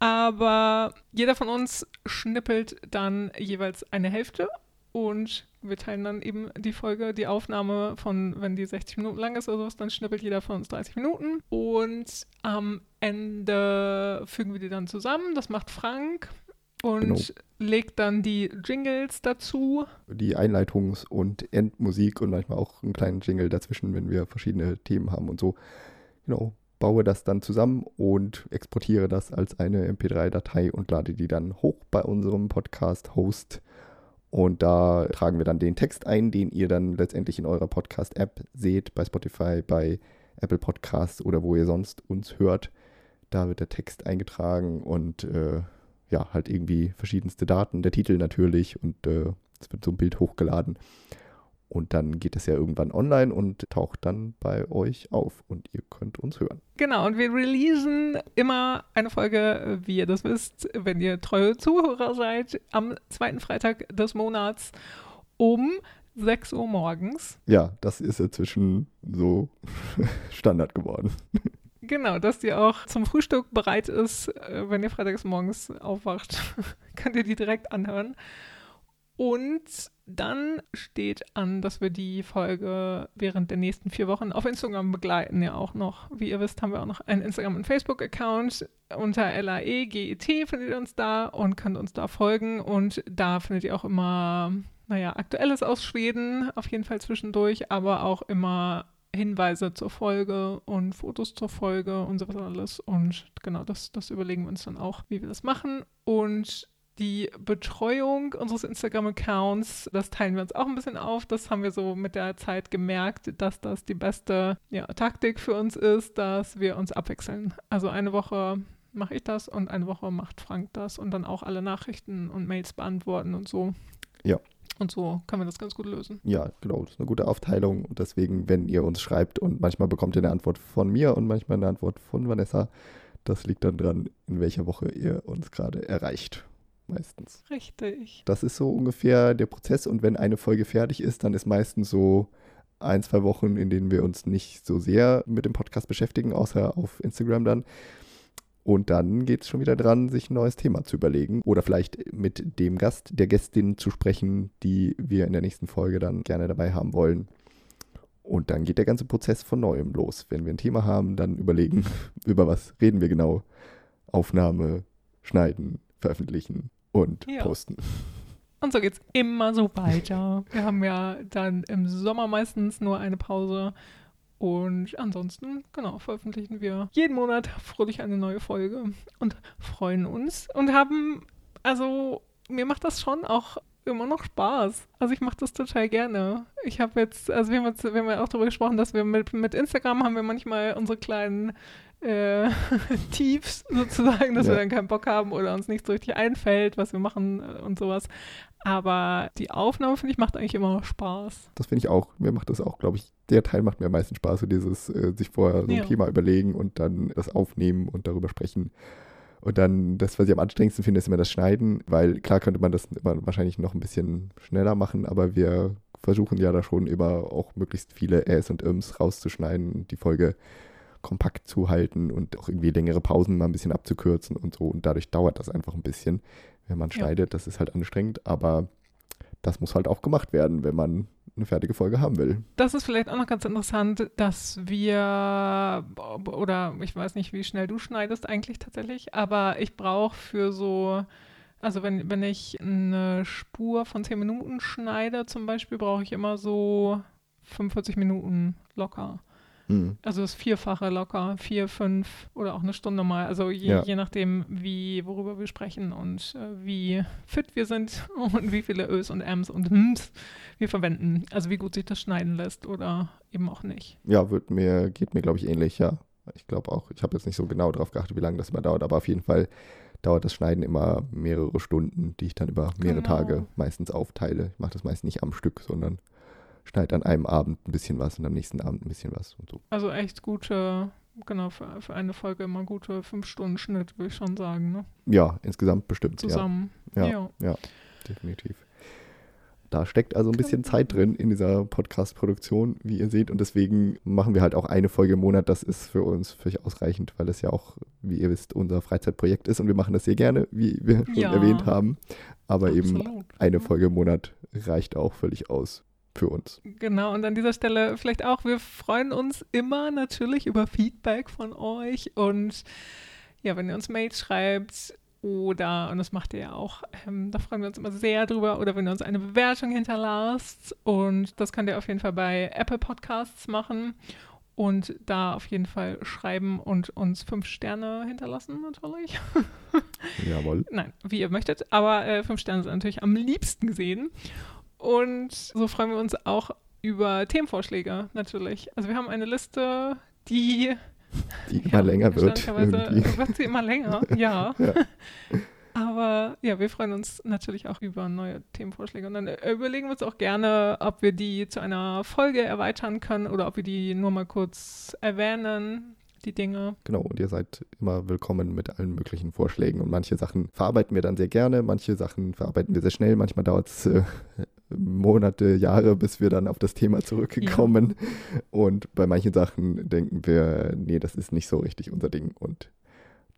Aber jeder von uns schnippelt dann jeweils eine Hälfte und wir teilen dann eben die Folge, die Aufnahme von, wenn die 60 Minuten lang ist oder sowas, dann schnippelt jeder von uns 30 Minuten. Und am Ende fügen wir die dann zusammen. Das macht Frank und genau. legt dann die Jingles dazu. Die Einleitungs- und Endmusik und manchmal auch einen kleinen Jingle dazwischen, wenn wir verschiedene Themen haben und so. Genau, baue das dann zusammen und exportiere das als eine MP3-Datei und lade die dann hoch bei unserem Podcast-Host und da tragen wir dann den Text ein, den ihr dann letztendlich in eurer Podcast-App seht, bei Spotify, bei Apple Podcasts oder wo ihr sonst uns hört. Da wird der Text eingetragen und äh, ja, halt irgendwie verschiedenste Daten, der Titel natürlich und äh, es wird so ein Bild hochgeladen. Und dann geht es ja irgendwann online und taucht dann bei euch auf und ihr könnt uns hören. Genau, und wir releasen immer eine Folge, wie ihr das wisst, wenn ihr treue Zuhörer seid, am zweiten Freitag des Monats um 6 Uhr morgens. Ja, das ist inzwischen so Standard geworden. Genau, dass die auch zum Frühstück bereit ist, äh, wenn ihr freitags morgens aufwacht, könnt ihr die direkt anhören. Und dann steht an, dass wir die Folge während der nächsten vier Wochen auf Instagram begleiten. Ja, auch noch. Wie ihr wisst, haben wir auch noch einen Instagram- und Facebook-Account. Unter LAEGET findet ihr uns da und könnt uns da folgen. Und da findet ihr auch immer, naja, Aktuelles aus Schweden, auf jeden Fall zwischendurch, aber auch immer Hinweise zur Folge und Fotos zur Folge und sowas alles. Und genau, das, das überlegen wir uns dann auch, wie wir das machen. Und die Betreuung unseres Instagram-Accounts, das teilen wir uns auch ein bisschen auf. Das haben wir so mit der Zeit gemerkt, dass das die beste ja, Taktik für uns ist, dass wir uns abwechseln. Also eine Woche mache ich das und eine Woche macht Frank das und dann auch alle Nachrichten und Mails beantworten und so. Ja. Und so können wir das ganz gut lösen. Ja, genau. Das ist eine gute Aufteilung. Und deswegen, wenn ihr uns schreibt und manchmal bekommt ihr eine Antwort von mir und manchmal eine Antwort von Vanessa, das liegt dann dran, in welcher Woche ihr uns gerade erreicht meistens. Richtig. Das ist so ungefähr der Prozess und wenn eine Folge fertig ist, dann ist meistens so ein, zwei Wochen, in denen wir uns nicht so sehr mit dem Podcast beschäftigen, außer auf Instagram dann. Und dann geht es schon wieder dran, sich ein neues Thema zu überlegen oder vielleicht mit dem Gast, der Gästin zu sprechen, die wir in der nächsten Folge dann gerne dabei haben wollen. Und dann geht der ganze Prozess von neuem los. Wenn wir ein Thema haben, dann überlegen, über was reden wir genau. Aufnahme, schneiden, veröffentlichen und Ja. posten. Und so geht's immer so weiter. Wir haben ja dann im Sommer meistens nur eine Pause. Und ansonsten, genau, veröffentlichen wir jeden Monat fröhlich eine neue Folge und freuen uns und haben, also mir macht das schon auch immer noch Spaß. Also ich mache das total gerne. Ich habe jetzt, also wir haben jetzt, wir haben ja auch darüber gesprochen, dass wir mit, mit Instagram haben wir manchmal unsere kleinen äh, Tiefs sozusagen, dass Ja. wir dann keinen Bock haben oder uns nicht so richtig einfällt, was wir machen äh, und sowas. Aber die Aufnahme, finde ich, macht eigentlich immer noch Spaß. Das finde ich auch. Mir macht das auch, glaube ich, der Teil macht mir am meisten Spaß, so dieses äh, sich vorher so ein Ja. Thema überlegen und dann das aufnehmen und darüber sprechen. Und dann das, was ich am anstrengendsten finde, ist immer das Schneiden, weil klar könnte man das immer wahrscheinlich noch ein bisschen schneller machen, aber wir versuchen ja da schon immer auch möglichst viele Äs und Ims rauszuschneiden und die Folge kompakt zu halten und auch irgendwie längere Pausen mal ein bisschen abzukürzen und so. Und dadurch dauert das einfach ein bisschen, wenn man Ja. schneidet. Das ist halt anstrengend, aber das muss halt auch gemacht werden, wenn man eine fertige Folge haben will. Das ist vielleicht auch noch ganz interessant, dass wir, oder ich weiß nicht, wie schnell du schneidest eigentlich tatsächlich, aber ich brauche für so, also wenn, wenn ich eine Spur von 10 Minuten schneide zum Beispiel, brauche ich immer so 45 Minuten locker. Mhm. Also das Vierfache locker, vier, fünf oder auch eine Stunde mal. Also je, Ja. je nachdem, wie, worüber wir sprechen und äh, wie fit wir sind und wie viele Ös und Ms und Ms wir verwenden. Also wie gut sich das schneiden lässt oder eben auch nicht. Ja, wird mir, geht mir, glaube ich, ähnlich, ja. Ich glaube auch, ich habe jetzt nicht so genau darauf geachtet, wie lange das immer dauert, aber auf jeden Fall dauert das Schneiden immer mehrere Stunden, die ich dann über mehrere Genau. Tage meistens aufteile. Ich mache das meist nicht am Stück, sondern schneide an einem Abend ein bisschen was und am nächsten Abend ein bisschen was und so. Also echt gute, genau, für, für eine Folge immer gute fünf Stunden Schnitt, würde ich schon sagen, ne? Ja, insgesamt bestimmt, Zusammen. Ja. ja, definitiv. Da steckt also ein bisschen Zeit drin in dieser Podcast-Produktion, wie ihr seht. Und deswegen machen wir halt auch eine Folge im Monat. Das ist für uns völlig ausreichend, weil es ja auch, wie ihr wisst, unser Freizeitprojekt ist. Und wir machen das sehr gerne, wie wir schon Ja. erwähnt haben. Aber eben Absolut. eine Folge im Monat reicht auch völlig aus für uns. Genau, und an dieser Stelle vielleicht auch, wir freuen uns immer natürlich über Feedback von euch und ja, wenn ihr uns Mails schreibt oder, und das macht ihr ja auch, ähm, da freuen wir uns immer sehr drüber oder wenn ihr uns eine Bewertung hinterlasst und das könnt ihr auf jeden Fall bei Apple Podcasts machen und da auf jeden Fall schreiben und uns fünf Sterne hinterlassen natürlich. Jawohl. Nein, wie ihr möchtet, aber äh, fünf Sterne sind natürlich am liebsten gesehen. Und so freuen wir uns auch über Themenvorschläge natürlich. Also wir haben eine Liste, die Die immer länger wird. wird sie immer länger, ja. Ja. Aber ja, wir freuen uns natürlich auch über neue Themenvorschläge. Und dann äh, überlegen wir uns auch gerne, ob wir die zu einer Folge erweitern können oder ob wir die nur mal kurz erwähnen, die Dinge. Genau, und ihr seid immer willkommen mit allen möglichen Vorschlägen. Und manche Sachen verarbeiten wir dann sehr gerne, manche Sachen verarbeiten wir sehr schnell. Manchmal dauert es äh, Monate, Jahre, bis wir dann auf das Thema zurückkommen. Und bei manchen Sachen denken wir, nee, das ist nicht so richtig unser Ding. Und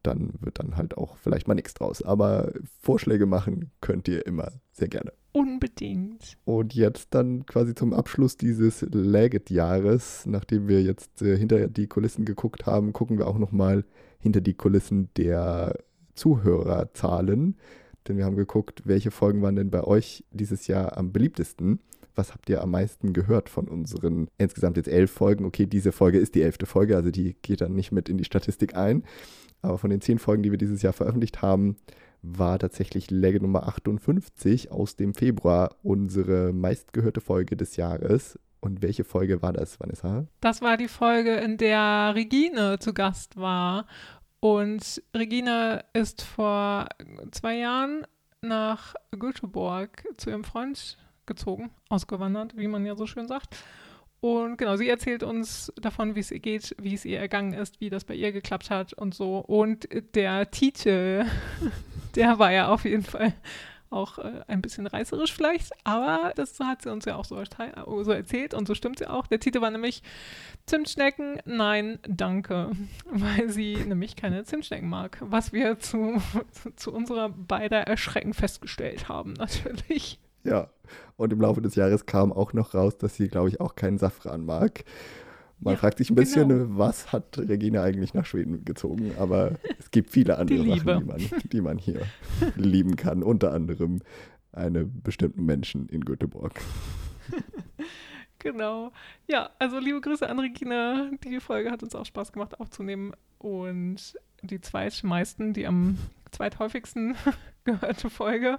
dann wird dann halt auch vielleicht mal nichts draus. Aber Vorschläge machen könnt ihr immer sehr gerne. Unbedingt. Und jetzt dann quasi zum Abschluss dieses Legit-Jahres, nachdem wir jetzt äh, hinter die Kulissen geguckt haben, gucken wir auch nochmal hinter die Kulissen der Zuhörerzahlen. Denn wir haben geguckt, welche Folgen waren denn bei euch dieses Jahr am beliebtesten. Was habt ihr am meisten gehört von unseren insgesamt jetzt elf Folgen? Okay, diese Folge ist die elfte Folge, also die geht dann nicht mit in die Statistik ein. Aber von den zehn Folgen, die wir dieses Jahr veröffentlicht haben, war tatsächlich Legge Nummer 58 aus dem Februar unsere meistgehörte Folge des Jahres. Und welche Folge war das, Vanessa? Das war die Folge, in der Regine zu Gast war. Und Regine ist vor zwei Jahren nach Göteborg zu ihrem Freund gezogen, ausgewandert, wie man ja so schön sagt. Und genau, sie erzählt uns davon, wie es ihr geht, wie es ihr ergangen ist, wie das bei ihr geklappt hat und so. Und der Titel, der war ja auf jeden Fall auch äh, ein bisschen reißerisch vielleicht, aber das hat sie uns ja auch so, erteil- so erzählt und so stimmt sie auch. Der Titel war nämlich Zimtschnecken, nein, danke, weil sie nämlich keine Zimtschnecken mag, was wir zu, zu unserer beider Erschrecken festgestellt haben, natürlich. Ja, und im Laufe des Jahres kam auch noch raus, dass sie, glaube ich, auch keinen Safran mag. Man Ja, fragt sich ein bisschen, genau. was hat Regina eigentlich nach Schweden gezogen? Aber es gibt viele andere Die. Sachen, die man, die man hier lieben kann. Unter anderem einen bestimmten Menschen in Göteborg. Genau. Ja, also liebe Grüße an Regina. Die Folge hat uns auch Spaß gemacht aufzunehmen. Und die zweitmeisten, die am zweithäufigsten gehörte Folge,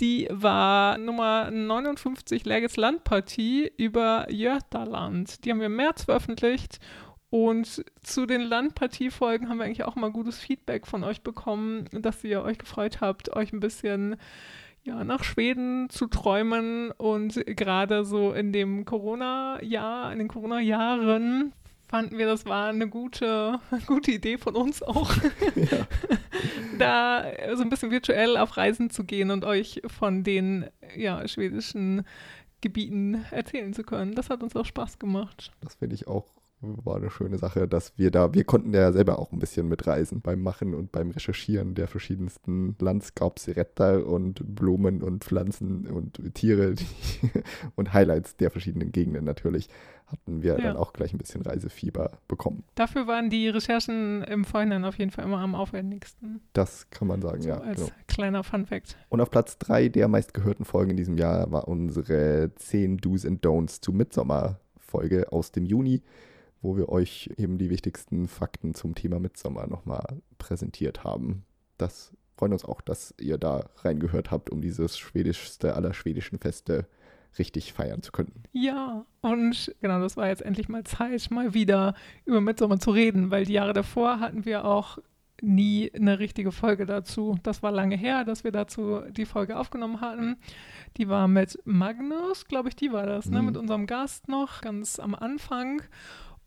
die war Nummer 59 Läges Landpartie über Götaland. Die haben wir im März veröffentlicht. Und zu den Landpartiefolgen haben wir eigentlich auch mal gutes Feedback von euch bekommen, dass ihr euch gefreut habt, euch ein bisschen ja, nach Schweden zu träumen und gerade so in dem Corona-Jahr, in den Corona-Jahren fanden wir, das war eine gute, gute Idee von uns auch, ja. da so ein bisschen virtuell auf Reisen zu gehen und euch von den ja, schwedischen Gebieten erzählen zu können. Das hat uns auch Spaß gemacht. Das finde ich auch war eine schöne Sache, dass wir da, wir konnten ja selber auch ein bisschen mitreisen beim Machen und beim Recherchieren der verschiedensten Landskapsretter und Blumen und Pflanzen und Tiere die, und Highlights der verschiedenen Gegenden natürlich, hatten wir Ja. dann auch gleich ein bisschen Reisefieber bekommen. Dafür waren die Recherchen im Vorhinein auf jeden Fall immer am aufwendigsten. Das kann man sagen, So ja. als Genau. kleiner Fun-Fact. Und auf Platz drei der meistgehörten Folgen in diesem Jahr war unsere 10 Do's and Don'ts zu Midsommer-Folge aus dem Juni, wo wir euch eben die wichtigsten Fakten zum Thema Midsommer nochmal präsentiert haben. Das freuen uns auch, dass ihr da reingehört habt, um dieses schwedischste aller schwedischen Feste richtig feiern zu können. Ja, und genau, das war jetzt endlich mal Zeit, mal wieder über Midsommar zu reden, weil die Jahre davor hatten wir auch nie eine richtige Folge dazu. Das war lange her, dass wir dazu die Folge aufgenommen hatten. Die war mit Magnus, glaube ich, die war das, ne? Mhm. Mit unserem Gast noch, ganz am Anfang.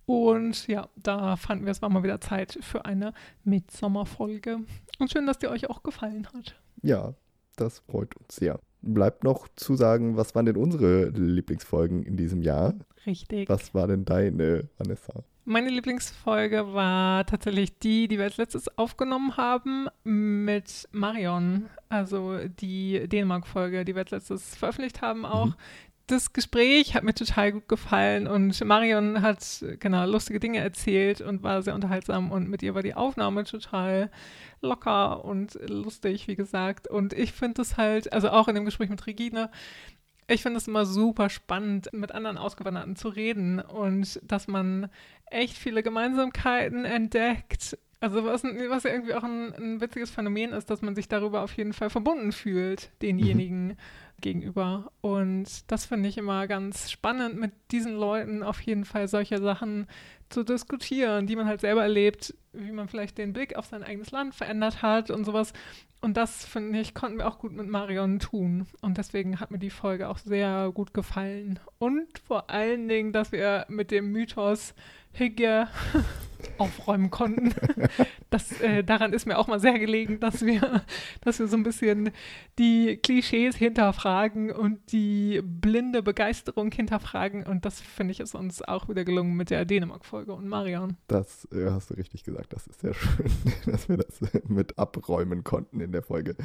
Und ja, da fanden wir, es war mal wieder Zeit für eine Midsommerfolge. Und schön, dass die euch auch gefallen hat. Ja, das freut uns sehr. Bleibt noch zu sagen, was waren denn unsere Lieblingsfolgen in diesem Jahr? Richtig. Was war denn deine, Vanessa? Meine Lieblingsfolge war tatsächlich die, die wir als letztes aufgenommen haben mit Marion. Also die Dänemark-Folge, die wir als letztes veröffentlicht haben auch. Mhm. Das Gespräch hat mir total gut gefallen und Marion hat genau lustige Dinge erzählt und war sehr unterhaltsam und mit ihr war die Aufnahme total locker und lustig, wie gesagt. Und ich finde es halt, also auch in dem Gespräch mit Regine, ich finde es immer super spannend, mit anderen Ausgewanderten zu reden und dass man echt viele Gemeinsamkeiten entdeckt. Also was, was ja irgendwie auch ein, ein witziges Phänomen ist, dass man sich darüber auf jeden Fall verbunden fühlt, denjenigen gegenüber. Und das finde ich immer ganz spannend, mit diesen Leuten auf jeden Fall solche Sachen zu diskutieren, die man halt selber erlebt, wie man vielleicht den Blick auf sein eigenes Land verändert hat und sowas. Und das, finde ich, konnten wir auch gut mit Marion tun. Und deswegen hat mir die Folge auch sehr gut gefallen. Und vor allen Dingen, dass wir mit dem Mythos Hygge aufräumen konnten. Das, äh, daran ist mir auch mal sehr gelegen, dass wir, dass wir so ein bisschen die Klischees hinterfragen und die blinde Begeisterung hinterfragen. Und das, finde ich, ist uns auch wieder gelungen mit der Dänemark-Folge und Marion. Das äh, hast du richtig gesagt. Das ist sehr schön, dass wir das mit abräumen konnten in der Folge.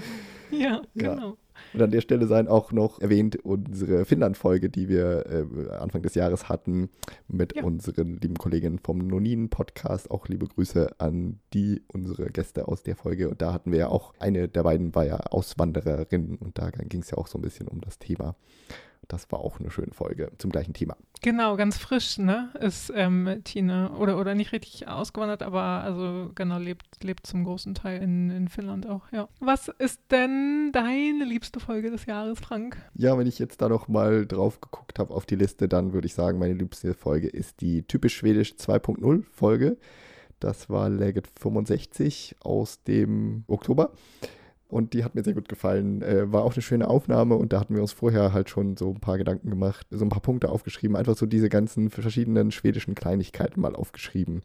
Ja, Ja. Und an der Stelle seien auch noch erwähnt unsere Finnland-Folge, die wir äh, Anfang des Jahres hatten mit Ja. unseren lieben Kolleginnen vom Nonin-Podcast. Auch liebe Grüße an die, unsere Gäste aus der Folge. Und da hatten wir ja auch, eine der beiden war ja Auswandererin und da ging es ja auch so ein bisschen um das Thema. Das war auch eine schöne Folge zum gleichen Thema. Genau, ganz frisch, ne? Ist ähm, Tine oder, oder nicht richtig ausgewandert, aber also genau, lebt, lebt zum großen Teil in, in Finnland auch, ja. Was ist denn deine liebste Folge des Jahres, Frank? Ja, wenn ich jetzt da noch mal drauf geguckt habe auf die Liste, dann würde ich sagen, meine liebste Folge ist die typisch schwedisch 2.0 Folge. Das war Legit 65 aus dem Oktober. Und die hat mir sehr gut gefallen. Äh, war auch eine schöne Aufnahme und da hatten wir uns vorher halt schon so ein paar Gedanken gemacht, so ein paar Punkte aufgeschrieben, einfach so diese ganzen verschiedenen schwedischen Kleinigkeiten mal aufgeschrieben,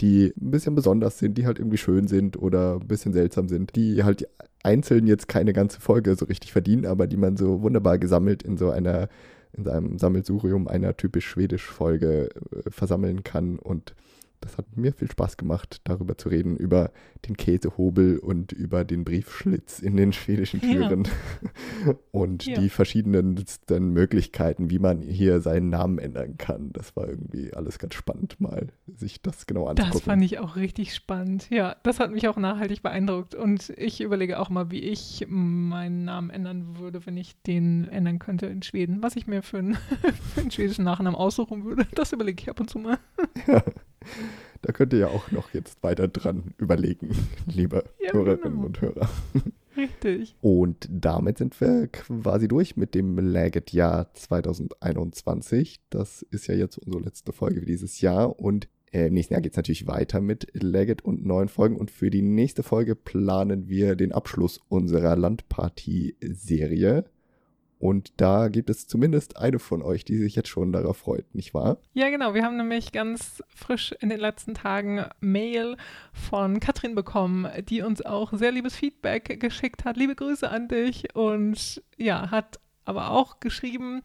die ein bisschen besonders sind, die halt irgendwie schön sind oder ein bisschen seltsam sind, die halt einzeln jetzt keine ganze Folge so richtig verdienen, aber die man so wunderbar gesammelt in so einer, in seinem Sammelsurium einer typisch schwedisch Folge äh, versammeln kann und das hat mir viel Spaß gemacht, darüber zu reden, über den Käsehobel und über den Briefschlitz in den schwedischen Türen ja. und ja. die verschiedensten Möglichkeiten, wie man hier seinen Namen ändern kann. Das war irgendwie alles ganz spannend, mal sich das genau anzugucken. Das fand ich auch richtig spannend. Ja, das hat mich auch nachhaltig beeindruckt und ich überlege auch mal, wie ich meinen Namen ändern würde, wenn ich den ändern könnte in Schweden. Was ich mir für einen, für einen schwedischen Nachnamen aussuchen würde, das überlege ich ab und zu mal. Ja. Da könnt ihr ja auch noch jetzt weiter dran überlegen, liebe ja, Hörerinnen genau. und Hörer. Richtig. Und damit sind wir quasi durch mit dem Laget-Jahr 2021. Das ist ja jetzt unsere letzte Folge für dieses Jahr. Und äh, im nächsten Jahr geht es natürlich weiter mit Laget und neuen Folgen. Und für die nächste Folge planen wir den Abschluss unserer Landpartie-Serie. Und da gibt es zumindest eine von euch, die sich jetzt schon darauf freut, nicht wahr? Ja, genau. Wir haben nämlich ganz frisch in den letzten Tagen Mail von Katrin bekommen, die uns auch sehr liebes Feedback geschickt hat. Liebe Grüße an dich und ja, hat aber auch geschrieben,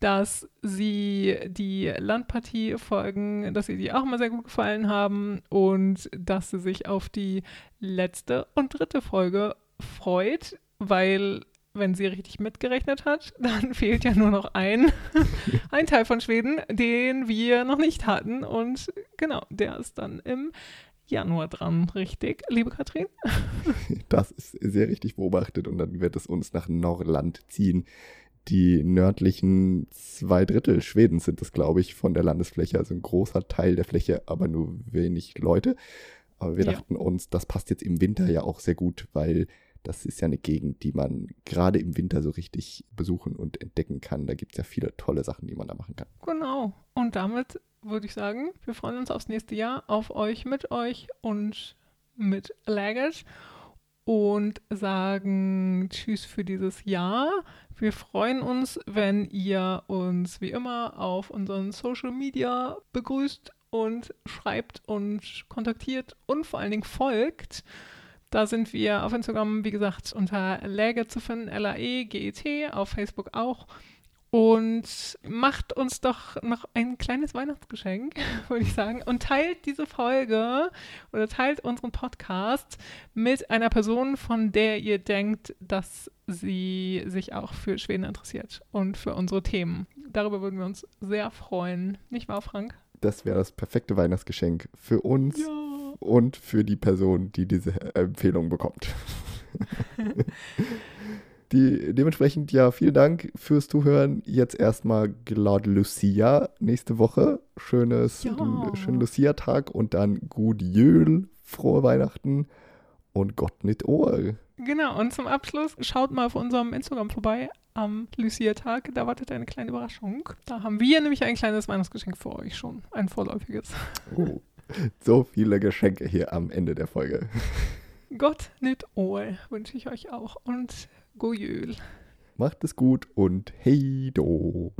dass sie die Landpartie-Folgen, dass sie die auch mal sehr gut gefallen haben und dass sie sich auf die letzte und dritte Folge freut, weil wenn sie richtig mitgerechnet hat, dann fehlt ja nur noch ein, ein Teil von Schweden, den wir noch nicht hatten. Und genau, der ist dann im Januar dran, richtig, liebe Katrin? Das ist sehr richtig beobachtet und dann wird es uns nach Norrland ziehen. Die nördlichen zwei Drittel Schwedens sind es, glaube ich, von der Landesfläche, also ein großer Teil der Fläche, aber nur wenig Leute. Aber wir ja. dachten uns, das passt jetzt im Winter ja auch sehr gut, weil das ist ja eine Gegend, die man gerade im Winter so richtig besuchen und entdecken kann. Da gibt es ja viele tolle Sachen, die man da machen kann. Genau. Und damit würde ich sagen, wir freuen uns aufs nächste Jahr, auf euch, mit euch und mit Laggers und sagen Tschüss für dieses Jahr. Wir freuen uns, wenn ihr uns wie immer auf unseren Social Media begrüßt und schreibt und kontaktiert und vor allen Dingen folgt. Da sind wir auf Instagram, wie gesagt, unter Läge zu finden, L-A-E-G-E-T, auf Facebook auch. Und macht uns doch noch ein kleines Weihnachtsgeschenk, würde ich sagen. Und teilt diese Folge oder teilt unseren Podcast mit einer Person, von der ihr denkt, dass sie sich auch für Schweden interessiert und für unsere Themen. Darüber würden wir uns sehr freuen. Nicht wahr, Frank? Das wäre das perfekte Weihnachtsgeschenk für uns. Ja und für die Person, die diese Empfehlung bekommt. die, dementsprechend ja, vielen Dank fürs Zuhören. Jetzt erstmal Glad Lucia nächste Woche. Schönes, ja. schönen Lucia-Tag und dann Gut Jöl, frohe Weihnachten und Gott nicht Ohr. Genau, und zum Abschluss schaut mal auf unserem Instagram vorbei am Lucia-Tag. Da wartet eine kleine Überraschung. Da haben wir nämlich ein kleines Weihnachtsgeschenk für euch schon. Ein vorläufiges. Oh. So viele Geschenke hier am Ende der Folge. Gott nicht all wünsche ich euch auch und Gojöl. Macht es gut und hey do.